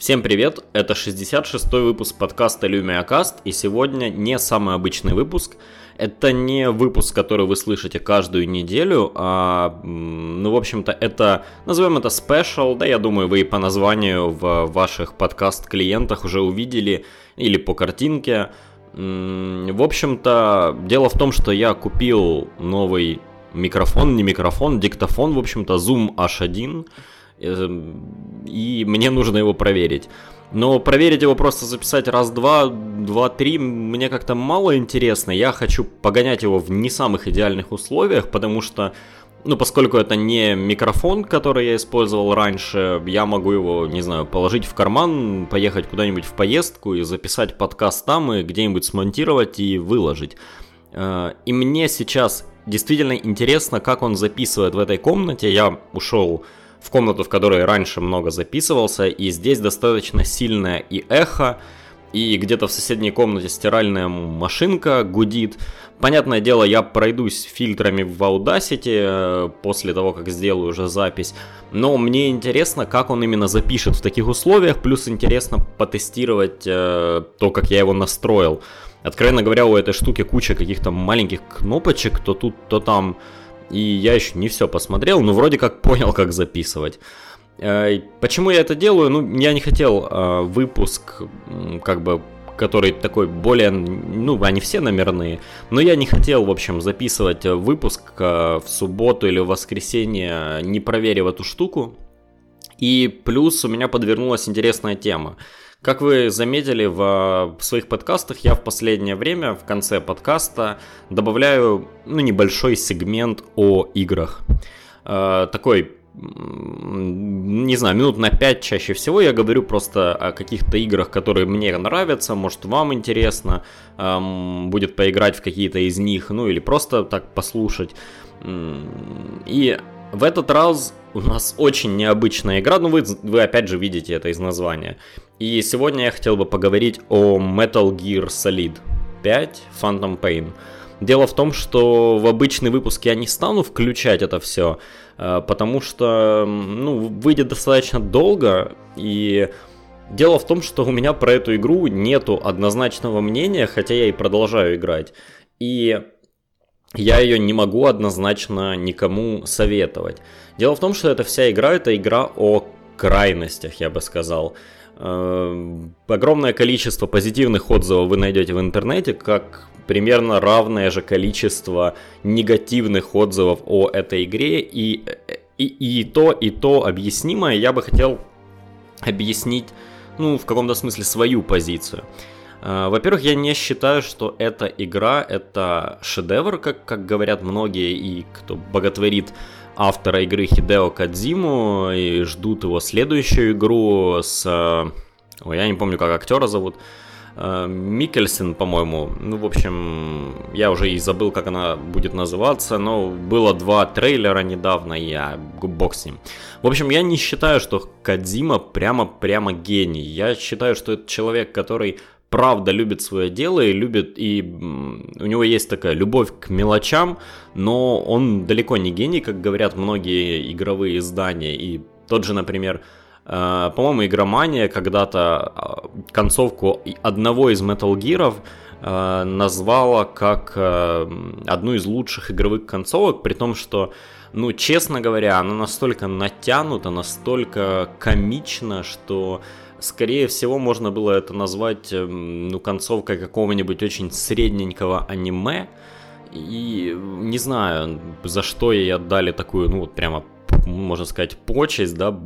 Всем привет, это 66-й выпуск подкаста LumiaCast, и сегодня не самый обычный выпуск. Это не выпуск, который вы слышите каждую неделю, а, ну, в общем-то, это, назовем это special, да, я думаю, вы и по названию в ваших подкаст-клиентах уже увидели, или по картинке. В общем-то, дело в том, что я купил новый микрофон, не микрофон, диктофон, в общем-то, Zoom H1, Эм, и мне нужно его проверить. Но проверить его просто записать раз-два, два-три мне как-то мало интересно. Я хочу погонять его в не самых идеальных условиях, потому что, ну, поскольку это не микрофон, который я использовал раньше, я могу его, не знаю, положить в карман, поехать куда-нибудь в поездку и записать подкаст там и где-нибудь смонтировать и выложить. Э, и мне сейчас действительно интересно, как он записывает в этой комнате. Я ушел в комнату, в которой раньше много записывался, и здесь достаточно сильное и эхо, и где-то в соседней комнате стиральная машинка гудит. Понятное дело, я пройдусь фильтрами в Audacity э, после того, как сделаю уже запись, но мне интересно, как он именно запишет в таких условиях, плюс интересно потестировать э, то, как я его настроил. Откровенно говоря, у этой штуки куча каких-то маленьких кнопочек, то тут, то там и я еще не все посмотрел, но вроде как понял, как записывать. Э, почему я это делаю? Ну, я не хотел э, выпуск, как бы, который такой более, ну, они все номерные, но я не хотел, в общем, записывать выпуск э, в субботу или в воскресенье, не проверив эту штуку. И плюс у меня подвернулась интересная тема. Как вы заметили в, своих подкастах, я в последнее время в конце подкаста добавляю ну, небольшой сегмент о играх. Э, такой не знаю, минут на 5 чаще всего я говорю просто о каких-то играх, которые мне нравятся, может вам интересно эм, будет поиграть в какие-то из них, ну или просто так послушать. И в этот раз у нас очень необычная игра, ну вы, вы опять же видите это из названия. И сегодня я хотел бы поговорить о Metal Gear Solid 5 Phantom Pain. Дело в том, что в обычный выпуск я не стану включать это все, э, потому что, ну, выйдет достаточно долго, и дело в том, что у меня про эту игру нету однозначного мнения, хотя я и продолжаю играть. И я ее не могу однозначно никому советовать. Дело в том, что эта вся игра, это игра о крайностях, я бы сказал. Э, огромное количество позитивных отзывов вы найдете в интернете, как примерно равное же количество негативных отзывов о этой игре, и, и, и то, и то объяснимое я бы хотел объяснить, ну, в каком-то смысле свою позицию. Э, во-первых, я не считаю, что эта игра это шедевр, как, как говорят многие, и кто боготворит автора игры Хидео Кадзиму и ждут его следующую игру с... Э, ой, я не помню, как актера зовут. Э, Микельсен, по-моему. Ну, в общем, я уже и забыл, как она будет называться, но было два трейлера недавно, и я бог с ним. В общем, я не считаю, что Кадзима прямо-прямо гений. Я считаю, что это человек, который правда любит свое дело и любит, и у него есть такая любовь к мелочам, но он далеко не гений, как говорят многие игровые издания. И тот же, например, э, по-моему, Игромания когда-то э, концовку одного из Metal Gear э, назвала как одну из лучших игровых концовок, при том, что ну, честно говоря, она настолько натянута, настолько комична, что скорее всего, можно было это назвать, эм, ну, концовкой какого-нибудь очень средненького аниме. И не знаю, за что ей отдали такую, ну, вот прямо, можно сказать, почесть, да,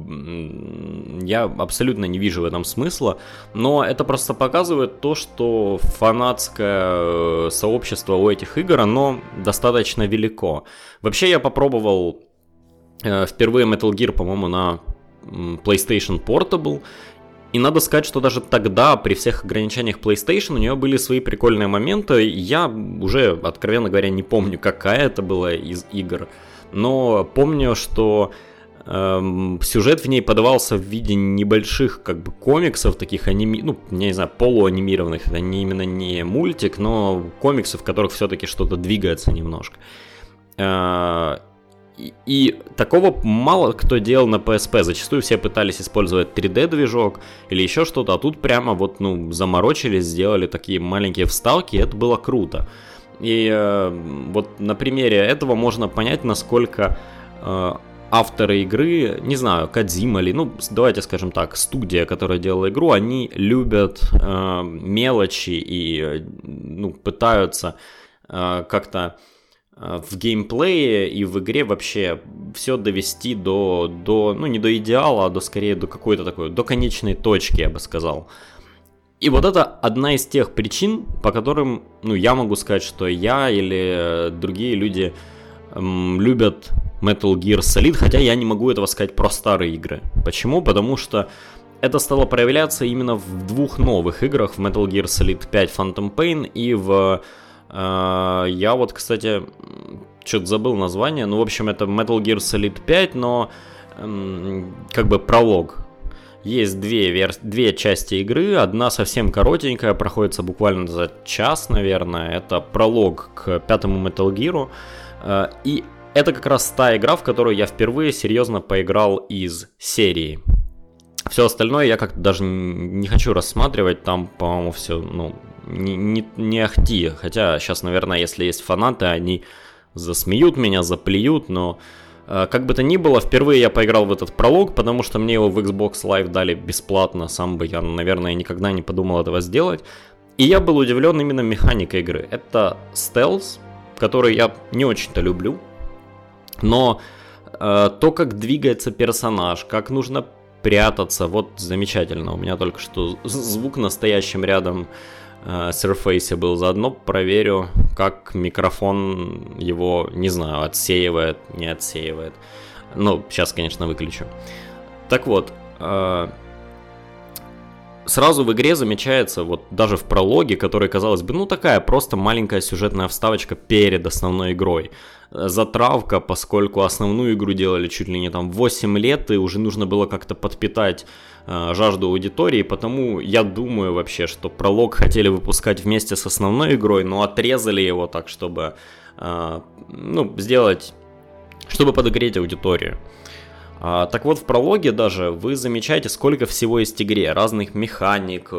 я абсолютно не вижу в этом смысла, но это просто показывает то, что фанатское э, сообщество у этих игр, оно достаточно велико. Вообще я попробовал э, впервые Metal Gear, по-моему, на PlayStation Portable, и надо сказать, что даже тогда, при всех ограничениях PlayStation, у нее были свои прикольные моменты. Я уже, откровенно говоря, не помню, какая это была из игр. Но помню, что эм, сюжет в ней подавался в виде небольших как бы комиксов, таких аними... ну, не знаю, полуанимированных. Это не именно не мультик, но комиксов, в которых все-таки что-то двигается немножко. Э, и, такого мало кто делал на PSP. Зачастую все пытались использовать 3D-движок или еще что-то, а тут прямо вот, ну, заморочились, сделали такие маленькие вставки, и это было круто. И э, вот на примере этого можно понять, насколько э, авторы игры, не знаю, Кадзима или, ну, давайте скажем так, студия, которая делала игру, они любят э, мелочи и, э, ну, пытаются э, как-то в геймплее и в игре вообще все довести до, до, ну не до идеала, а до скорее до какой-то такой, до конечной точки, я бы сказал. И вот это одна из тех причин, по которым, ну, я могу сказать, что я или другие люди эм, любят Metal Gear Solid, хотя я не могу этого сказать про старые игры. Почему? Потому что это стало проявляться именно в двух новых играх, в Metal Gear Solid 5 Phantom Pain и в я вот, кстати, что-то забыл название. Ну, в общем, это Metal Gear Solid 5, но как бы пролог. Есть две, вер... две части игры. Одна совсем коротенькая, проходится буквально за час, наверное. Это пролог к пятому Metal Gear. А, и это как раз та игра, в которую я впервые серьезно поиграл из серии. Все остальное я как-то даже не хочу рассматривать, там, по-моему, все, ну, не, не, не ахти. Хотя сейчас, наверное, если есть фанаты, они засмеют меня, заплюют, но э, как бы то ни было, впервые я поиграл в этот пролог, потому что мне его в Xbox Live дали бесплатно, сам бы я, наверное, никогда не подумал этого сделать. И я был удивлен именно механикой игры. Это стелс, который я не очень-то люблю, но э, то, как двигается персонаж, как нужно прятаться, вот замечательно. У меня только что звук настоящим рядом э, Surface был. Заодно проверю, как микрофон его, не знаю, отсеивает, не отсеивает. Ну, сейчас, конечно, выключу. Так вот, э, сразу в игре замечается, вот даже в прологе, который, казалось бы, ну такая просто маленькая сюжетная вставочка перед основной игрой. Затравка, поскольку основную игру делали чуть ли не там 8 лет, и уже нужно было как-то подпитать э, жажду аудитории, потому я думаю вообще, что пролог хотели выпускать вместе с основной игрой, но отрезали его так, чтобы, э, ну, сделать, чтобы подогреть аудиторию. А, так вот, в прологе даже вы замечаете, сколько всего есть в игре, разных механик,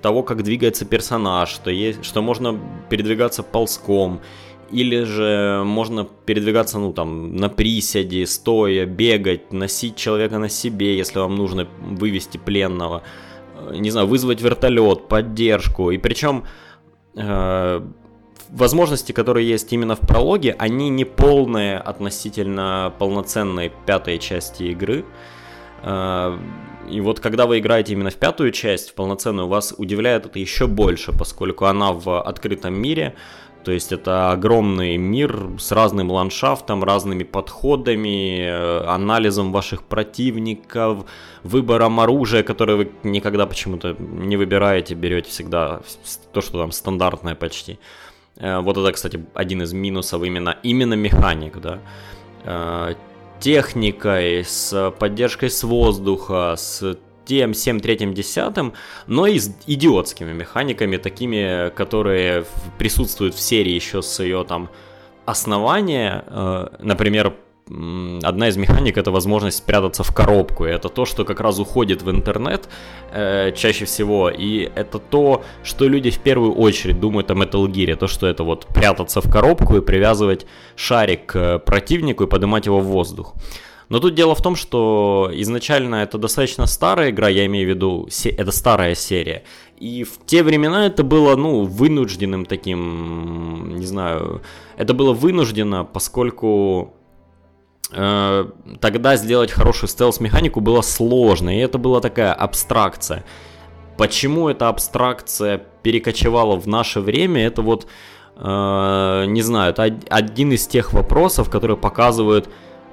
того, как двигается персонаж, что, есть, что можно передвигаться ползком, или же можно передвигаться, ну, там, на приседе, стоя, бегать, носить человека на себе, если вам нужно вывести пленного, э, не знаю, вызвать вертолет, поддержку, и причем э, возможности, которые есть именно в прологе, они не полные относительно полноценной пятой части игры. А, и вот когда вы играете именно в пятую часть, в полноценную, вас удивляет это еще больше, поскольку она в открытом мире, то есть это огромный мир с разным ландшафтом, разными подходами, э, анализом ваших противников, выбором оружия, которое вы никогда почему-то не выбираете, берете всегда то, что там стандартное почти. Э, вот это, кстати, один из минусов именно, именно механик, да. Э, техникой, с поддержкой с воздуха, с тем, всем третьим, десятым, но и с идиотскими механиками, такими, которые присутствуют в серии еще с ее там основания. Э, например, одна из механик это возможность спрятаться в коробку. И это то, что как раз уходит в интернет э, чаще всего. И это то, что люди в первую очередь думают о Metal Gear. То, что это вот прятаться в коробку и привязывать шарик к противнику и поднимать его в воздух. Но тут дело в том, что изначально это достаточно старая игра, я имею в виду, это старая серия. И в те времена это было, ну, вынужденным таким, не знаю, это было вынуждено, поскольку Э, тогда сделать хорошую стелс-механику было сложно, и это была такая абстракция. Почему эта абстракция перекочевала в наше время, это вот, э, не знаю, это один из тех вопросов, которые показывают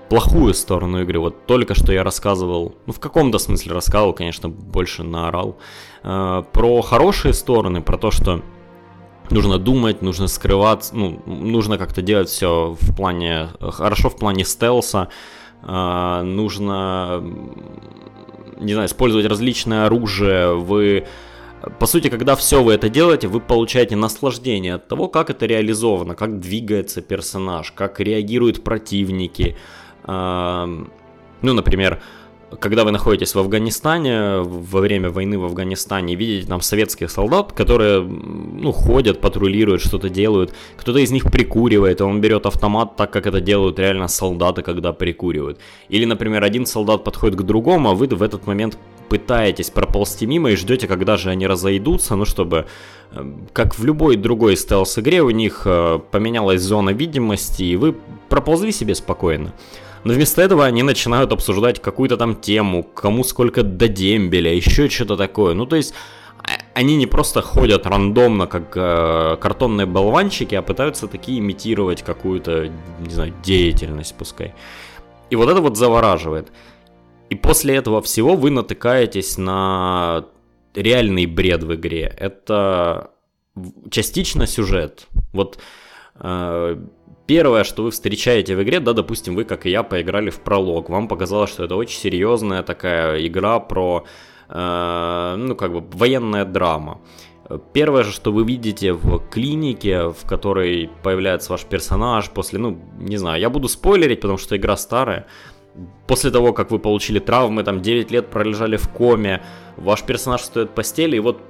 плохую сторону игры. Вот только что я рассказывал, ну в каком-то смысле рассказывал, конечно, больше наорал, э, про хорошие стороны, про то, что нужно думать, нужно скрываться, ну, нужно как-то делать все в плане, хорошо в плане стелса, э, нужно, не знаю, использовать различное оружие, вы по сути, когда все вы это делаете, вы получаете наслаждение от того, как это реализовано, как двигается персонаж, как реагируют противники. Ну, например, когда вы находитесь в Афганистане, во время войны в Афганистане, видите там советских солдат, которые, ну, ходят, патрулируют, что-то делают, кто-то из них прикуривает, и он берет автомат так, как это делают реально солдаты, когда прикуривают. Или, например, один солдат подходит к другому, а вы в этот момент пытаетесь проползти мимо и ждете, когда же они разойдутся, ну, чтобы, э, как в любой другой стелс-игре, у них э, поменялась зона видимости, и вы проползли себе спокойно. Но вместо этого они начинают обсуждать какую-то там тему, кому сколько до дембеля, еще что-то такое. Ну, то есть, а, они не просто ходят рандомно, как э, картонные болванчики, а пытаются такие имитировать какую-то, не знаю, деятельность пускай. И вот это вот завораживает. И после этого всего вы натыкаетесь на реальный бред в игре. Это частично сюжет. Вот э, Первое, что вы встречаете в игре, да, допустим, вы, как и я, поиграли в пролог, вам показалось, что это очень серьезная такая игра про, э, ну, как бы, военная драма. Первое же, что вы видите в клинике, в которой появляется ваш персонаж после, ну, не знаю, я буду спойлерить, потому что игра старая. После того, как вы получили травмы, там 9 лет пролежали в коме, ваш персонаж стоит в постели, и вот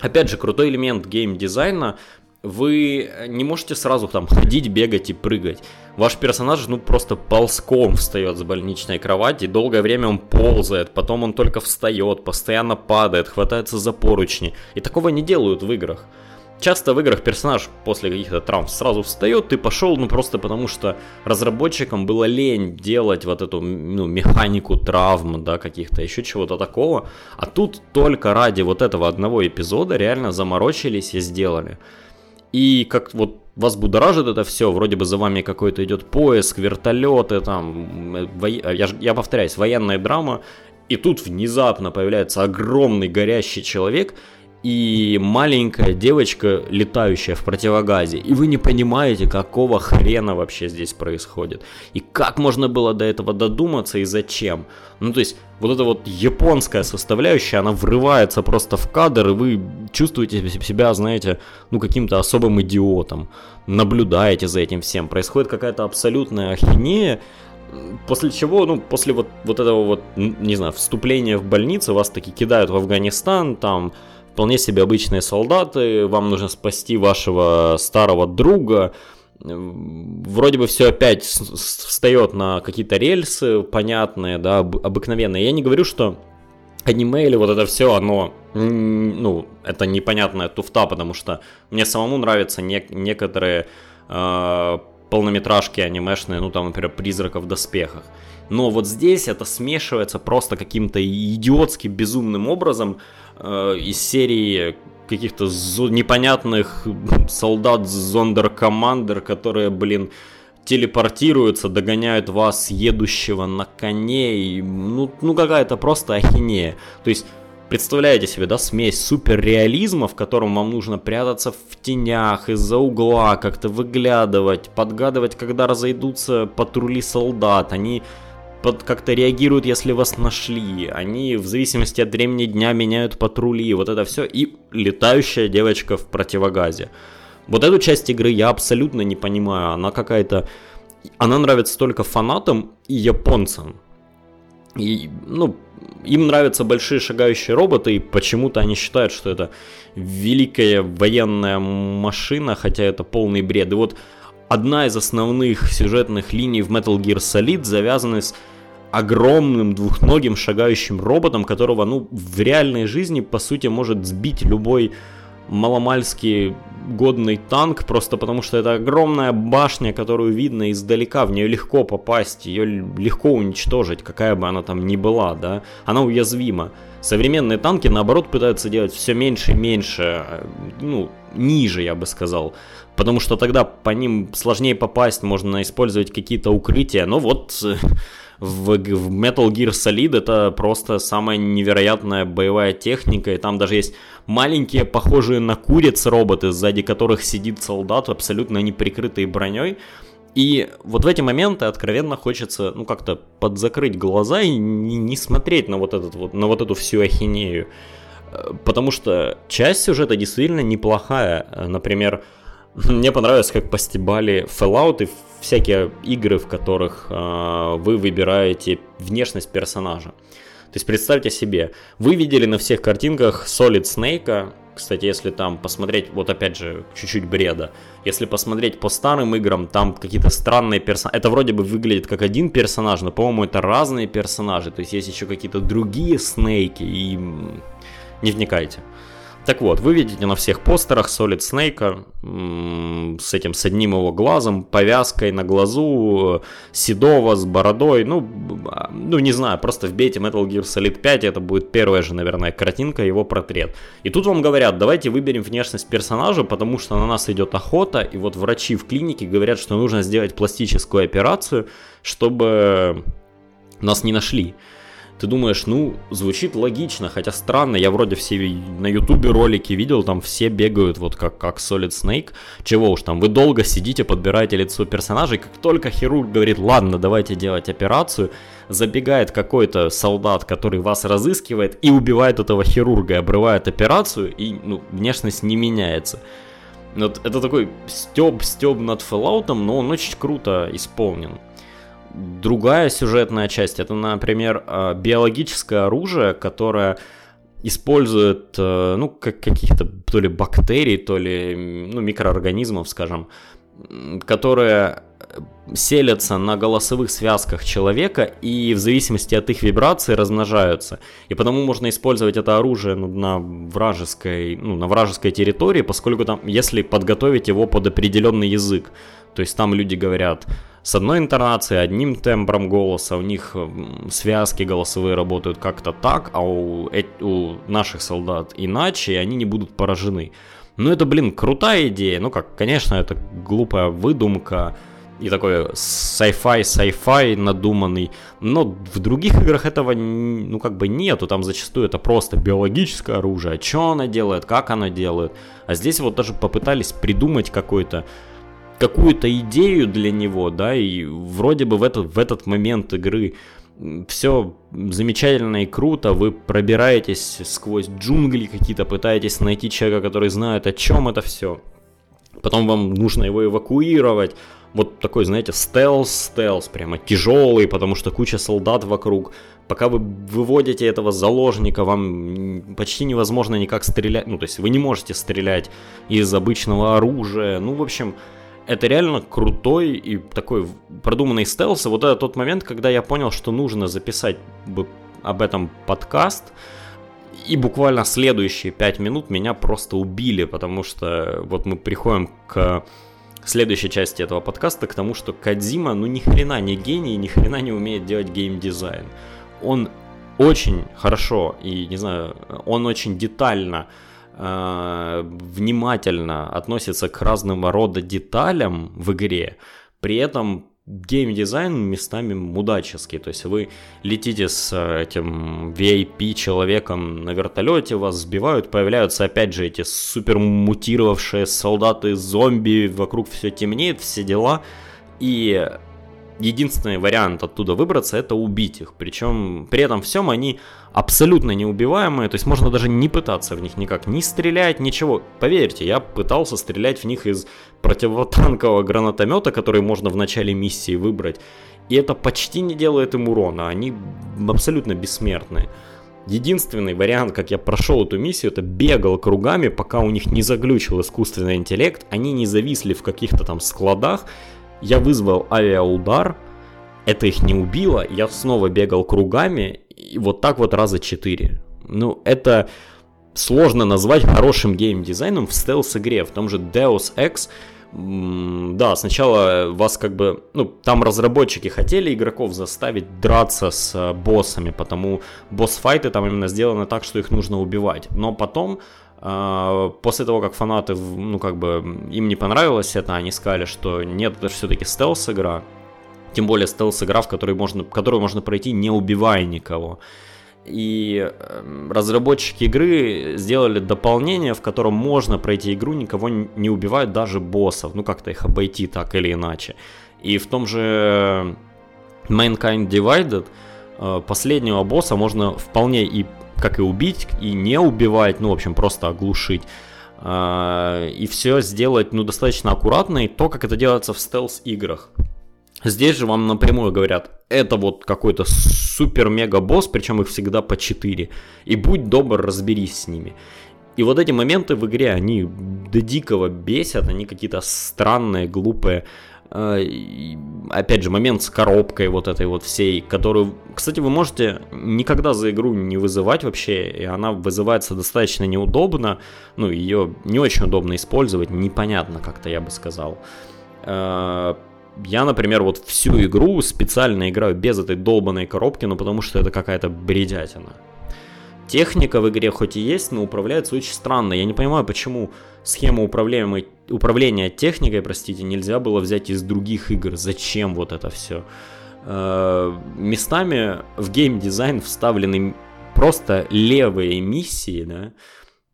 Опять же, крутой элемент геймдизайна вы не можете сразу там ходить, бегать и прыгать. Ваш персонаж, ну, просто ползком встает с больничной кровати, долгое время он ползает, потом он только встает, постоянно падает, хватается за поручни. И такого не делают в играх. Часто в играх персонаж после каких-то травм сразу встает и пошел, ну просто потому что разработчикам было лень делать вот эту ну, механику травм, да, каких-то еще чего-то такого. А тут только ради вот этого одного эпизода реально заморочились и сделали. И как вот вас будоражит это все, вроде бы за вами какой-то идет поиск, вертолеты, там, во... я, я повторяюсь, военная драма, и тут внезапно появляется огромный горящий человек, и маленькая девочка, летающая в противогазе. И вы не понимаете, какого хрена вообще здесь происходит. И как можно было до этого додуматься и зачем. Ну, то есть, вот эта вот японская составляющая, она врывается просто в кадр, и вы чувствуете себя, знаете, ну, каким-то особым идиотом. Наблюдаете за этим всем. Происходит какая-то абсолютная ахинея, После чего, ну, после вот, вот этого вот, не знаю, вступления в больницу, вас таки кидают в Афганистан, там вполне себе обычные солдаты, вам нужно спасти вашего старого друга, вроде бы все опять встает на какие-то рельсы понятные, да, обыкновенные. Я не говорю, что аниме или вот это все, оно, ну, это непонятная туфта, потому что мне самому нравятся не, некоторые э, полнометражки анимешные, ну, там, например, «Призраков в доспехах». Но вот здесь это смешивается просто каким-то идиотским, безумным образом э, из серии каких-то непонятных солдат зондеркомандер, которые, блин, телепортируются, догоняют вас, едущего на коне, и, ну, ну какая-то просто ахинея. То есть, представляете себе, да, смесь суперреализма, в котором вам нужно прятаться в тенях, из-за угла, как-то выглядывать, подгадывать, когда разойдутся патрули солдат, они под, как-то реагируют, если вас нашли. Они в зависимости от времени дня меняют патрули, вот это все. И летающая девочка в противогазе. Вот эту часть игры я абсолютно не понимаю. Она какая-то... Она нравится только фанатам и японцам. И, ну, им нравятся большие шагающие роботы, и почему-то они считают, что это великая военная машина, хотя это полный бред. И вот одна из основных сюжетных линий в Metal Gear Solid завязана с огромным двухногим шагающим роботом, которого, ну, в реальной жизни, по сути, может сбить любой маломальский годный танк, просто потому что это огромная башня, которую видно издалека, в нее легко попасть, ее легко уничтожить, какая бы она там ни была, да, она уязвима. Современные танки, наоборот, пытаются делать все меньше и меньше, э, ну, ниже, я бы сказал, потому что тогда по ним сложнее попасть, можно использовать какие-то укрытия, но вот э, в, в Metal Gear Solid это просто самая невероятная боевая техника, и там даже есть маленькие, похожие на куриц роботы, сзади которых сидит солдат, абсолютно не прикрытые броней. И вот в эти моменты откровенно хочется, ну, как-то подзакрыть глаза и не, не смотреть на вот, этот вот, на вот эту всю ахинею. Потому что часть сюжета действительно неплохая. Например, мне понравилось, как постебали Fallout и всякие игры, в которых э, вы выбираете внешность персонажа. То есть представьте себе, вы видели на всех картинках Solid Snake, кстати, если там посмотреть, вот опять же, чуть-чуть бреда, если посмотреть по старым играм, там какие-то странные персонажи, это вроде бы выглядит как один персонаж, но, по-моему, это разные персонажи, то есть есть еще какие-то другие Снейки, и не вникайте. Так вот, вы видите на всех постерах Solid Snake с этим, с одним его глазом, повязкой на глазу, седого, с бородой, ну, ну, не знаю, просто вбейте Metal Gear Solid 5, это будет первая же, наверное, картинка, его портрет. И тут вам говорят, давайте выберем внешность персонажа, потому что на нас идет охота, и вот врачи в клинике говорят, что нужно сделать пластическую операцию, чтобы нас не нашли ты думаешь, ну, звучит логично, хотя странно, я вроде все на ютубе ролики видел, там все бегают вот как, как Solid Snake, чего уж там, вы долго сидите, подбираете лицо персонажей, как только хирург говорит, ладно, давайте делать операцию, забегает какой-то солдат, который вас разыскивает и убивает этого хирурга, и обрывает операцию, и, ну, внешность не меняется. Вот это такой стёб, стёб над Fallout, но он очень круто исполнен. Другая сюжетная часть, это, например, а, биологическое оружие, которое использует, э, ну, как каких-то то ли бактерий, то ли, ну, микроорганизмов, скажем, которые селятся на голосовых связках человека и в зависимости от их вибрации размножаются. И потому можно использовать это оружие ну, на вражеской, ну, на вражеской территории, поскольку там, если подготовить его под определенный язык, то есть там люди говорят с одной интонацией, одним тембром голоса, у них связки голосовые работают как-то так, а у, у наших солдат иначе, и они не будут поражены. Ну это, блин, крутая идея, ну как, конечно, это глупая выдумка, и такой sci-fi, sci-fi надуманный. Но в других играх этого, ну, как бы нету. Там зачастую это просто биологическое оружие. Что оно делает, как оно делает. А здесь вот даже попытались придумать какой-то какую-то идею для него, да, и вроде бы в этот, в этот момент игры все замечательно и круто, вы пробираетесь сквозь джунгли какие-то, пытаетесь найти человека, который знает, о чем это все. Потом вам нужно его эвакуировать. Вот такой, знаете, стелс-стелс, прямо тяжелый, потому что куча солдат вокруг. Пока вы выводите этого заложника, вам почти невозможно никак стрелять. Ну, то есть вы не можете стрелять из обычного оружия. Ну, в общем, это реально крутой и такой продуманный стелс. И вот это тот момент, когда я понял, что нужно записать об этом подкаст. И буквально следующие пять минут меня просто убили, потому что вот мы приходим к следующей части этого подкаста, к тому, что Кадзима, ну ни хрена не гений, ни хрена не умеет делать геймдизайн. Он очень хорошо и, не знаю, он очень детально э, внимательно относится к разным рода деталям в игре, при этом геймдизайн местами мудаческий. То есть вы летите с этим VIP человеком на вертолете, вас сбивают, появляются опять же эти супер мутировавшие солдаты зомби, вокруг все темнеет, все дела. И единственный вариант оттуда выбраться это убить их. Причем при этом всем они абсолютно неубиваемые, то есть можно даже не пытаться в них никак не стрелять, ничего. Поверьте, я пытался стрелять в них из противотанкового гранатомета, который можно в начале миссии выбрать. И это почти не делает им урона, они абсолютно бессмертные. Единственный вариант, как я прошел эту миссию, это бегал кругами, пока у них не заглючил искусственный интеллект, они не зависли в каких-то там складах, я вызвал авиаудар, это их не убило, я снова бегал кругами, и вот так вот раза четыре. Ну, это сложно назвать хорошим геймдизайном в стелс-игре, в том же Deus Ex, да, сначала вас как бы, ну, там разработчики хотели игроков заставить драться с э, боссами, потому босс-файты там именно сделаны так, что их нужно убивать. Но потом после того, как фанаты, ну, как бы, им не понравилось это, они сказали, что нет, это все-таки стелс-игра. Тем более стелс-игра, в которой можно, которую можно пройти, не убивая никого. И эм, разработчики игры сделали дополнение, в котором можно пройти игру, никого не убивая, даже боссов. Ну, как-то их обойти так или иначе. И в том же Mankind Divided э, последнего босса можно вполне и как и убить, и не убивать, ну, в общем, просто оглушить. А, и все сделать, ну, достаточно аккуратно, и то, как это делается в стелс-играх. Здесь же вам напрямую говорят, это вот какой-то супер-мега-босс, причем их всегда по 4, и будь добр, разберись с ними. И вот эти моменты в игре, они до дикого бесят, они какие-то странные, глупые. А, опять же, момент с коробкой вот этой вот всей, которую, кстати, вы можете никогда за игру не вызывать вообще, и она вызывается достаточно неудобно, ну, ее не очень удобно использовать, непонятно как-то, я бы сказал. А, я, например, вот всю игру специально играю без этой долбанной коробки, ну, потому что это какая-то бредятина. Техника в игре хоть и есть, но управляется очень странно. Я не понимаю, почему схему управления, техникой, простите, нельзя было взять из других игр. Зачем вот это все? Э, местами в геймдизайн вставлены просто левые миссии, да,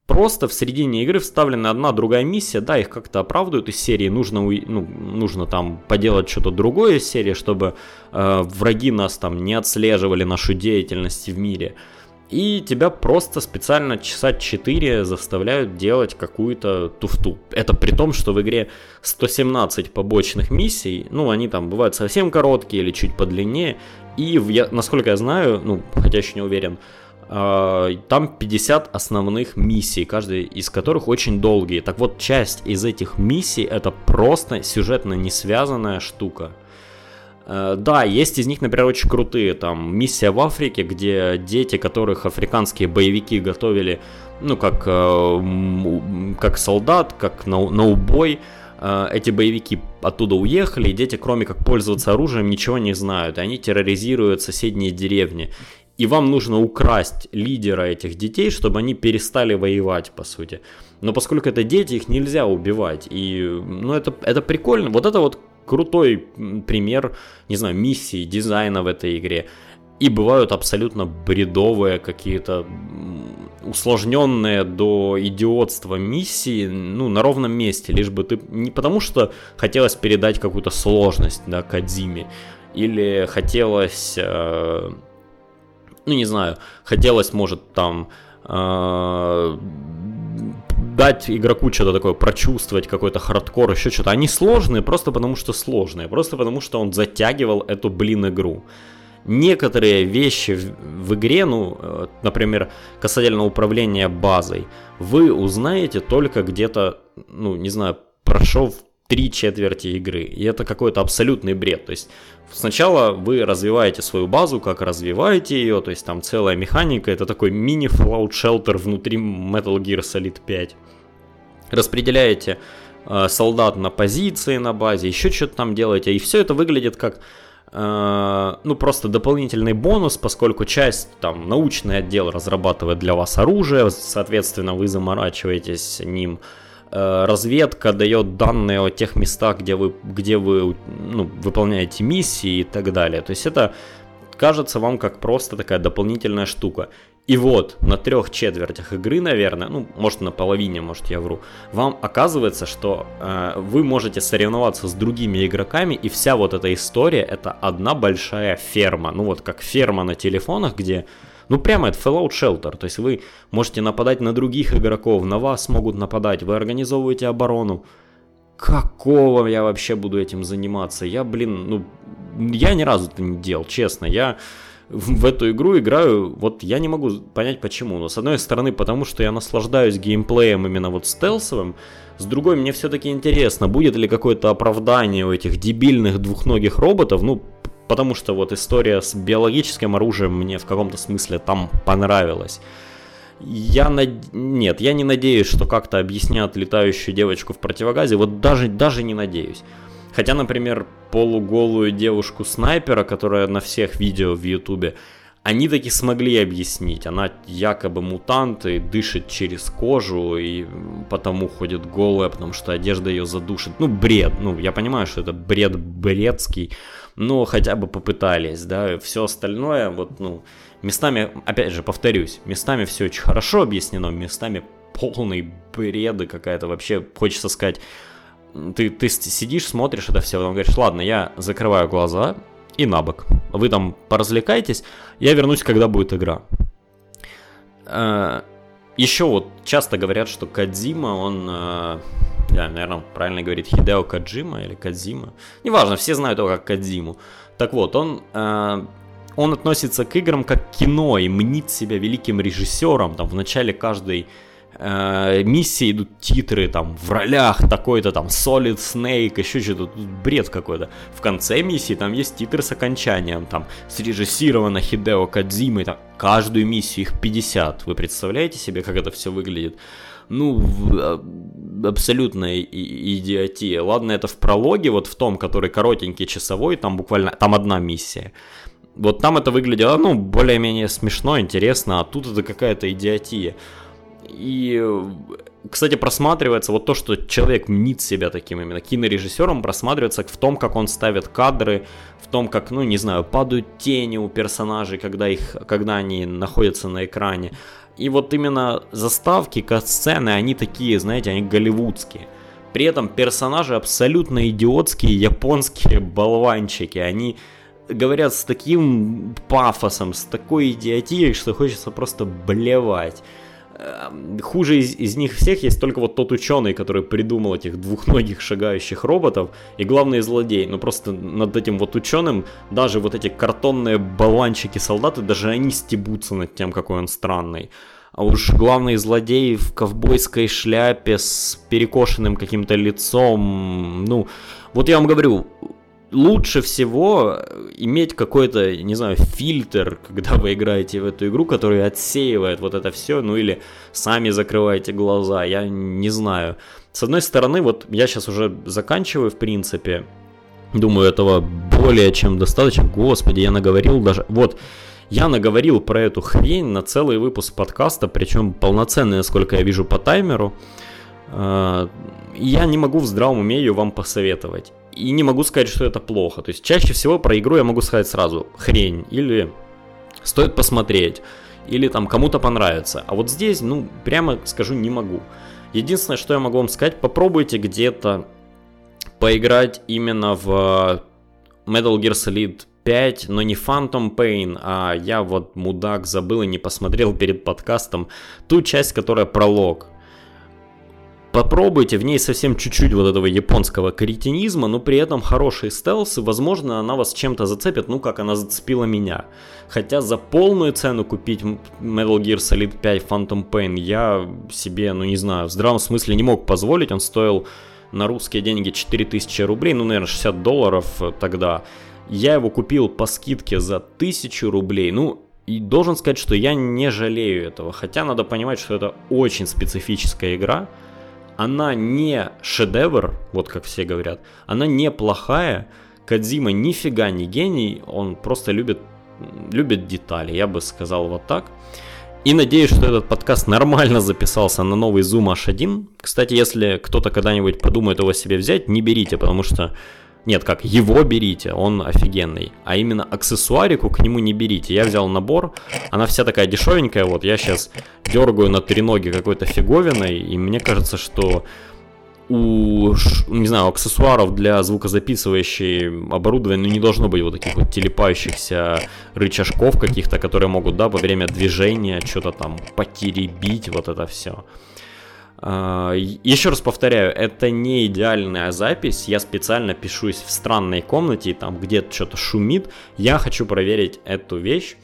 просто в середине игры вставлена одна другая миссия, да, их как-то оправдывают из серии, нужно, ну, нужно там поделать что-то другое из серии, чтобы э, враги нас там не отслеживали нашу деятельность в мире и тебя просто специально часа 4 заставляют делать какую-то туфту. Это при том, что в игре 117 побочных миссий, ну, они там бывают совсем короткие или чуть подлиннее, и, я, насколько я знаю, ну, хотя еще не уверен, э, там 50 основных миссий, каждая из которых очень долгие. Так вот, часть из этих миссий это просто сюжетно не связанная штука. Э, да, есть из них, например, очень крутые. Там миссия в Африке, где дети, которых африканские боевики готовили, ну, как, э, как солдат, как на, на убой, э, эти боевики оттуда уехали, и дети, кроме как пользоваться оружием, ничего не знают. И они терроризируют соседние деревни. И вам нужно украсть лидера этих детей, чтобы они перестали воевать, по сути. Но поскольку это дети, их нельзя убивать. И, ну, это, это прикольно. Вот это вот крутой пример, не знаю, миссии, дизайна в этой игре. И бывают абсолютно бредовые какие-то усложненные до идиотства миссии, ну, на ровном месте, лишь бы ты... Не потому что хотелось передать какую-то сложность, да, Кадзиме, или хотелось... Э, ну, не знаю, хотелось, может, там... Э, дать игроку что-то такое, прочувствовать какой-то хардкор, еще что-то. Они сложные просто потому, что сложные. Просто потому, что он затягивал эту, блин, игру. Некоторые вещи в, в игре, ну, э, например, касательно управления базой, вы узнаете только где-то, ну, не знаю, прошел три четверти игры. И это какой-то абсолютный бред. То есть сначала вы развиваете свою базу, как развиваете ее, то есть там целая механика, это такой мини Fallout Shelter внутри Metal Gear Solid 5. Распределяете э, солдат на позиции на базе, еще что-то там делаете, и все это выглядит как э, ну просто дополнительный бонус, поскольку часть там научный отдел разрабатывает для вас оружие, соответственно вы заморачиваетесь ним, разведка дает данные о тех местах, где вы, где вы ну, выполняете миссии и так далее. То есть это кажется вам как просто такая дополнительная штука. И вот на трех четвертях игры, наверное, ну, может на половине, может я вру, вам оказывается, что э, вы можете соревноваться с другими игроками, и вся вот эта история это одна большая ферма. Ну вот как ферма на телефонах, где ну прямо это Fallout Shelter, то есть вы можете нападать на других игроков, на вас могут нападать, вы организовываете оборону. Какого я вообще буду этим заниматься? Я, блин, ну, я ни разу это не делал, честно. Я в эту игру играю, вот я не могу понять почему. Но с одной стороны, потому что я наслаждаюсь геймплеем именно вот стелсовым, с другой, мне все-таки интересно, будет ли какое-то оправдание у этих дебильных двухногих роботов, ну, потому что вот история с биологическим оружием мне в каком-то смысле там понравилась. Я над... Нет, я не надеюсь, что как-то объяснят летающую девочку в противогазе, вот даже, даже не надеюсь. Хотя, например, полуголую девушку-снайпера, которая на всех видео в ютубе, они таки смогли объяснить. Она якобы мутант и дышит через кожу, и потому ходит голая, потому что одежда ее задушит. Ну, бред. Ну, я понимаю, что это бред бредский, но хотя бы попытались, да. Все остальное, вот, ну, местами, опять же, повторюсь, местами все очень хорошо объяснено, местами полный бреды какая-то вообще, хочется сказать, ты, ты сидишь, смотришь это все, потом говоришь, ладно, я закрываю глаза, и на бок. Вы там поразвлекайтесь, я вернусь, когда будет игра. э, еще вот часто говорят, что Кадзима, он, э, я, наверное, правильно говорит, Хидео Каджима или Кадзима. Неважно, все знают его как Кадзиму. Так вот, он, э, он относится к играм как кино и мнит себя великим режиссером. Там в начале каждой э, миссии идут титры там в ролях такой-то там Solid Snake, еще что-то, тут бред какой-то. В конце миссии там есть титры с окончанием, там срежиссировано Хидео Кадзимой, там каждую миссию их 50. Вы представляете себе, как это все выглядит? ну, а, абсолютная идиотия. Ладно, это в прологе, вот в том, который коротенький, часовой, там буквально, там одна миссия. Вот там это выглядело, ну, более-менее смешно, интересно, а тут это какая-то идиотия. И, кстати, просматривается вот то, что человек мнит себя таким именно кинорежиссером, просматривается в том, как он ставит кадры, в том, как, ну, не знаю, падают тени у персонажей, когда, их, когда они находятся на экране. И вот именно заставки, кат-сцены, они такие, знаете, они голливудские. При этом персонажи абсолютно идиотские, японские болванчики. Они говорят с таким пафосом, с такой идиотией, что хочется просто блевать. Эм, хуже из, из них всех есть только вот тот ученый, который придумал этих двухногих шагающих роботов, и главный злодей. Но просто над этим вот ученым даже вот эти картонные баланчики-солдаты, даже они стебутся над тем, какой он странный. А уж главный злодей в ковбойской шляпе с перекошенным каким-то лицом, ну, вот я вам говорю, лучше всего иметь какой-то, не знаю, фильтр, когда вы играете в эту игру, который отсеивает вот это все, ну или сами закрываете глаза, я не знаю. С одной стороны, вот я сейчас уже заканчиваю, в принципе, думаю, этого более чем достаточно. Господи, я наговорил даже... Вот, я наговорил про эту хрень на целый выпуск подкаста, причем полноценный, насколько я вижу по таймеру. А, я не могу в здравом уме ее вам посоветовать и не могу сказать, что это плохо. То есть чаще всего про игру я могу сказать сразу хрень или стоит посмотреть, или там кому-то понравится. А вот здесь, ну, прямо скажу, не могу. Единственное, что я могу вам сказать, попробуйте где-то поиграть именно в Metal Gear Solid 5, но не Phantom Pain, а я вот мудак забыл и не посмотрел перед подкастом ту часть, которая пролог. Попробуйте, в ней совсем чуть-чуть вот этого японского каритинизма, но при этом хороший стелс, и возможно она вас чем-то зацепит, ну как она зацепила меня. Хотя за полную цену купить Metal Gear Solid 5 Phantom Pain я себе, ну не знаю, в здравом смысле не мог позволить, он стоил на русские деньги 4000 рублей, ну наверное 60 долларов тогда. Я его купил по скидке за 1000 рублей, ну и должен сказать, что я не жалею этого, хотя надо понимать, что это очень специфическая игра, она не шедевр, вот как все говорят, она не плохая. Кадзима нифига не гений, он просто любит, любит детали, я бы сказал вот так. И надеюсь, что этот подкаст нормально записался на новый Zoom H1. Кстати, если кто-то когда-нибудь подумает его себе взять, не берите, потому что нет, как, его берите, он офигенный. А именно аксессуарику к нему не берите. Я взял набор, она вся такая дешевенькая, вот я сейчас дергаю на три ноги какой-то фиговиной, и мне кажется, что у, не знаю, аксессуаров для звукозаписывающей оборудования ну, не должно быть вот таких вот телепающихся рычажков каких-то, которые могут, да, во время движения что-то там потеребить, вот это все. А, Еще раз повторяю, это не идеальная запись. Я специально пишусь в странной комнате, там где-то что-то шумит. Я хочу проверить эту вещь.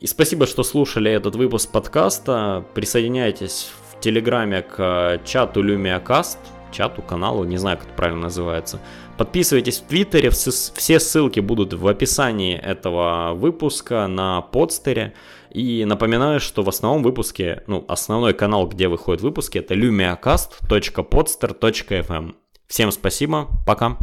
И спасибо, что слушали этот выпуск подкаста. Присоединяйтесь в Телеграме к чату LumiaCast, чату, каналу, не знаю, как это правильно называется. Подписывайтесь в Твиттере, все ссылки будут в описании этого выпуска на подстере. И напоминаю, что в основном выпуске, ну, основной канал, где выходят выпуски, это lumiacast.podster.fm. Всем спасибо, пока.